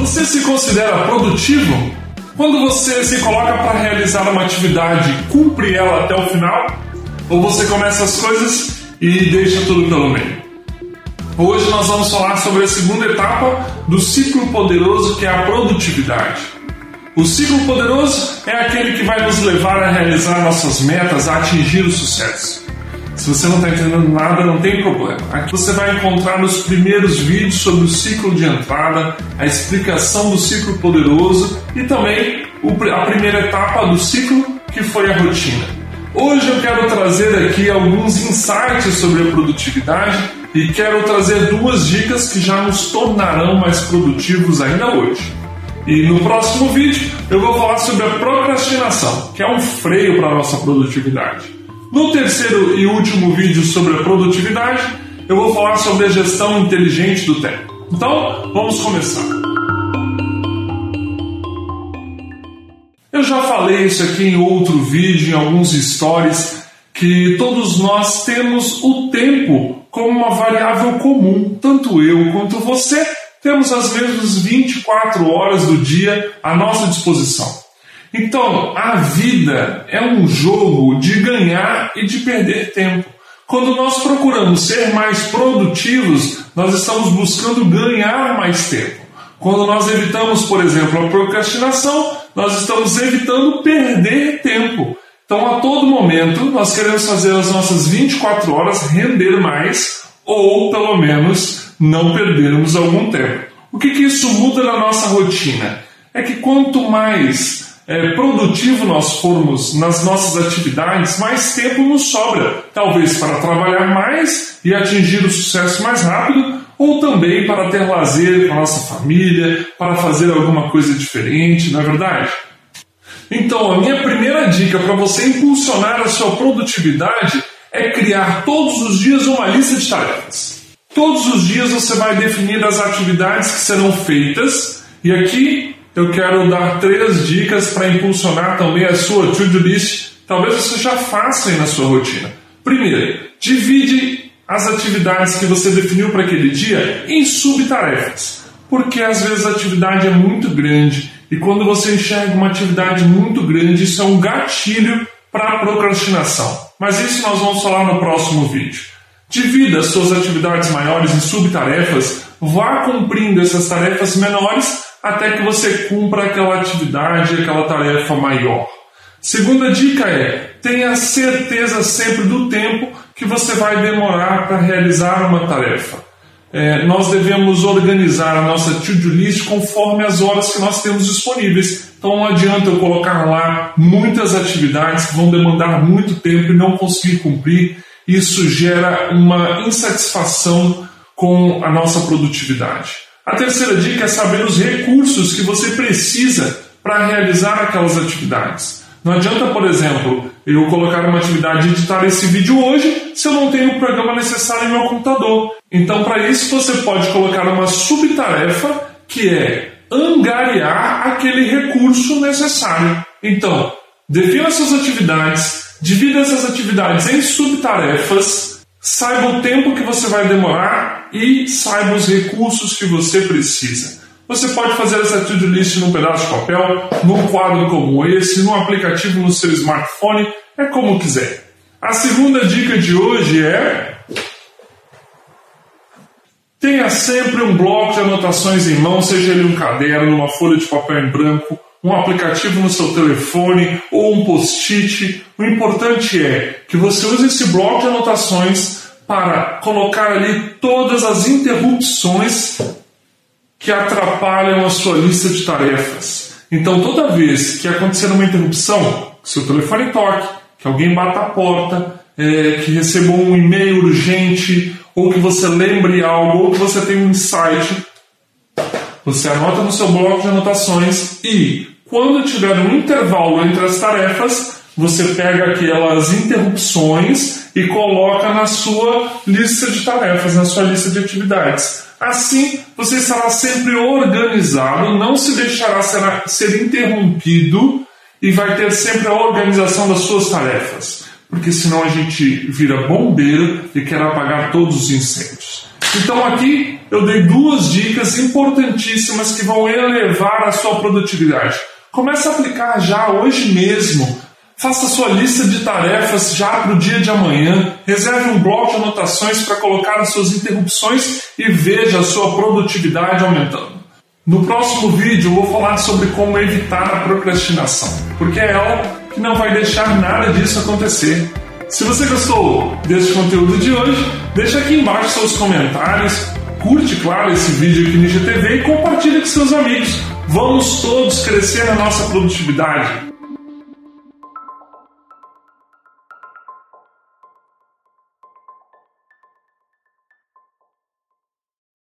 Você se considera produtivo? Quando você se coloca para realizar uma atividade, cumpre ela até o final? Ou você começa as coisas e deixa tudo pelo meio? Hoje nós vamos falar sobre a segunda etapa do ciclo poderoso que é a produtividade. O ciclo poderoso é aquele que vai nos levar a realizar nossas metas, a atingir o sucesso. Se você não está entendendo nada, não tem problema. Aqui você vai encontrar nos primeiros vídeos sobre o ciclo de entrada, a explicação do ciclo poderoso e também a primeira etapa do ciclo, que foi a rotina. Hoje eu quero trazer aqui alguns insights sobre a produtividade e quero trazer duas dicas que já nos tornarão mais produtivos ainda hoje. E no próximo vídeo eu vou falar sobre a procrastinação, que é um freio para a nossa produtividade. No terceiro e último vídeo sobre a produtividade, eu vou falar sobre a gestão inteligente do tempo. Então, vamos começar. Eu já falei isso aqui em outro vídeo, em alguns stories, que todos nós temos o tempo como uma variável comum. Tanto eu quanto você temos as mesmas 24 horas do dia à nossa disposição. Então, a vida é um jogo de ganhar e de perder tempo. Quando nós procuramos ser mais produtivos, nós estamos buscando ganhar mais tempo. Quando nós evitamos, por exemplo, a procrastinação, nós estamos evitando perder tempo. Então, a todo momento, nós queremos fazer as nossas 24 horas render mais ou, pelo menos, não perdermos algum tempo. O que, que isso muda na nossa rotina? É que quanto mais é, produtivo nós formos nas nossas atividades, mais tempo nos sobra, talvez para trabalhar mais e atingir o sucesso mais rápido, ou também para ter lazer com a nossa família, para fazer alguma coisa diferente, não é verdade? Então, a minha primeira dica para você impulsionar a sua produtividade é criar todos os dias uma lista de tarefas. Todos os dias você vai definir as atividades que serão feitas, e aqui eu quero dar três dicas para impulsionar também a sua to-do list. Talvez você já faça aí na sua rotina. Primeiro, divide as atividades que você definiu para aquele dia em subtarefas. Porque às vezes a atividade é muito grande e quando você enxerga uma atividade muito grande, isso é um gatilho para a procrastinação. Mas isso nós vamos falar no próximo vídeo. Divida as suas atividades maiores em subtarefas, vá cumprindo essas tarefas menores até que você cumpra aquela atividade, aquela tarefa maior. Segunda dica é: tenha certeza sempre do tempo que você vai demorar para realizar uma tarefa. É, nós devemos organizar a nossa to-do list conforme as horas que nós temos disponíveis. Então não adianta eu colocar lá muitas atividades que vão demandar muito tempo e não conseguir cumprir. Isso gera uma insatisfação com a nossa produtividade. A terceira dica é saber os recursos que você precisa para realizar aquelas atividades. Não adianta, por exemplo, eu colocar uma atividade e editar esse vídeo hoje se eu não tenho o programa necessário em meu computador. Então, para isso, você pode colocar uma subtarefa que é angariar aquele recurso necessário. Então, defina suas atividades, divida essas atividades em subtarefas Saiba o tempo que você vai demorar e saiba os recursos que você precisa. Você pode fazer essa to-do list num pedaço de papel, num quadro como esse, num aplicativo no seu smartphone, é como quiser. A segunda dica de hoje é Tenha sempre um bloco de anotações em mão, seja ele um caderno, uma folha de papel em branco, um aplicativo no seu telefone ou um post-it. O importante é que você use esse bloco de anotações para colocar ali todas as interrupções que atrapalham a sua lista de tarefas. Então, toda vez que acontecer uma interrupção, que seu telefone toque, que alguém bata a porta, é, que receba um e-mail urgente, ou que você lembre algo, ou que você tenha um insight, você anota no seu bloco de anotações e, quando tiver um intervalo entre as tarefas, você pega aquelas interrupções e coloca na sua lista de tarefas, na sua lista de atividades. Assim, você estará sempre organizado, não se deixará ser, interrompido e vai ter sempre a organização das suas tarefas. Porque senão a gente vira bombeiro e quer apagar todos os incêndios. Então aqui eu dei duas dicas importantíssimas que vão elevar a sua produtividade. Comece a aplicar já hoje mesmo. Faça sua lista de tarefas já para o dia de amanhã. Reserve um bloco de anotações para colocar as suas interrupções e veja a sua produtividade aumentando. No próximo vídeo eu vou falar sobre como evitar a procrastinação, porque é ela que não vai deixar nada disso acontecer. Se você gostou desse conteúdo de hoje, deixa aqui embaixo seus comentários, curte, claro, esse vídeo aqui no IGTV e compartilha com seus amigos. Vamos todos crescer na nossa produtividade.